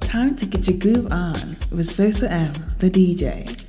Time to get your groove on with Sosa M, the DJ.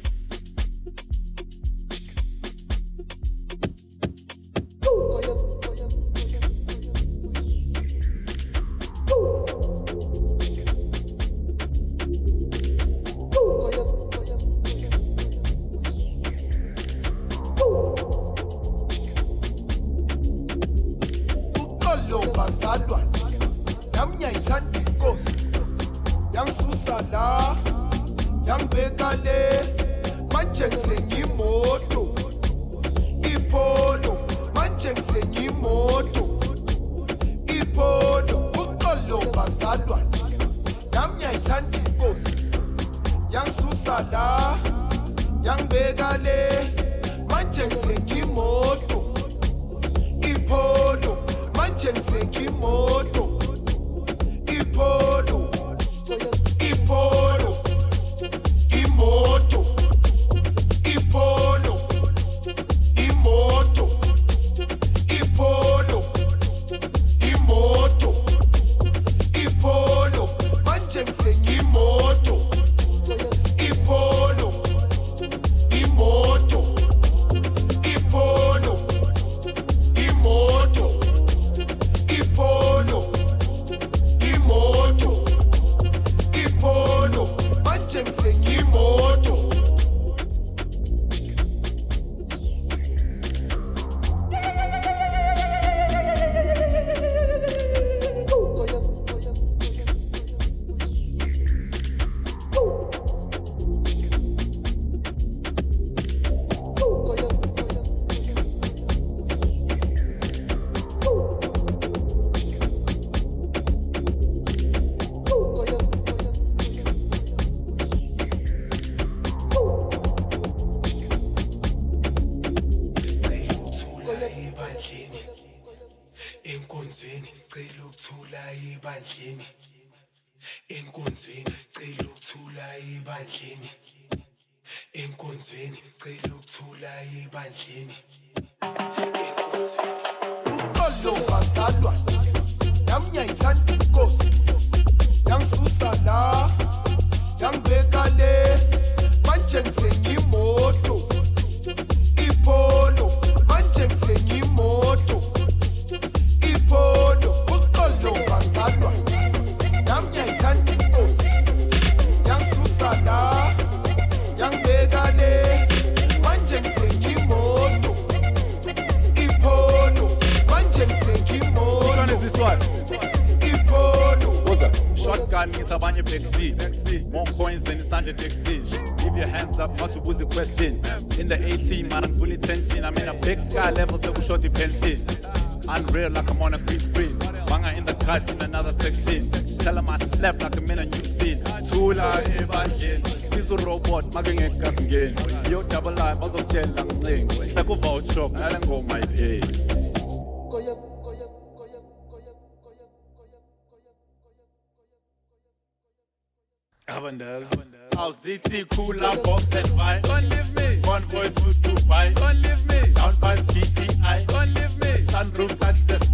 Abanders. Aus City, Cooler, Box and Wine. Don't leave me. Convoy to Dubai. Don't leave me. Down by GTI. Don't leave me. Sunroof at the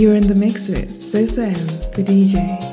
You're in the mix with Sosa M, the DJ.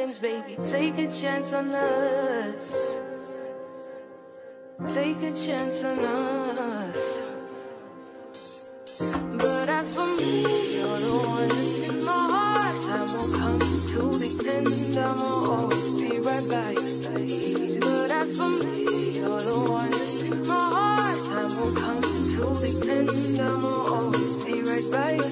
Times, baby. Take a chance on us. Take a chance on us. But as for me, you're the one in my heart. Time will come to the end, I'ma always be right by your side. But as for me, you're the one in my heart. Time will come to the end, I'ma always be right by your side.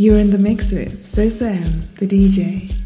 You're in the mix with Sosa M, the DJ.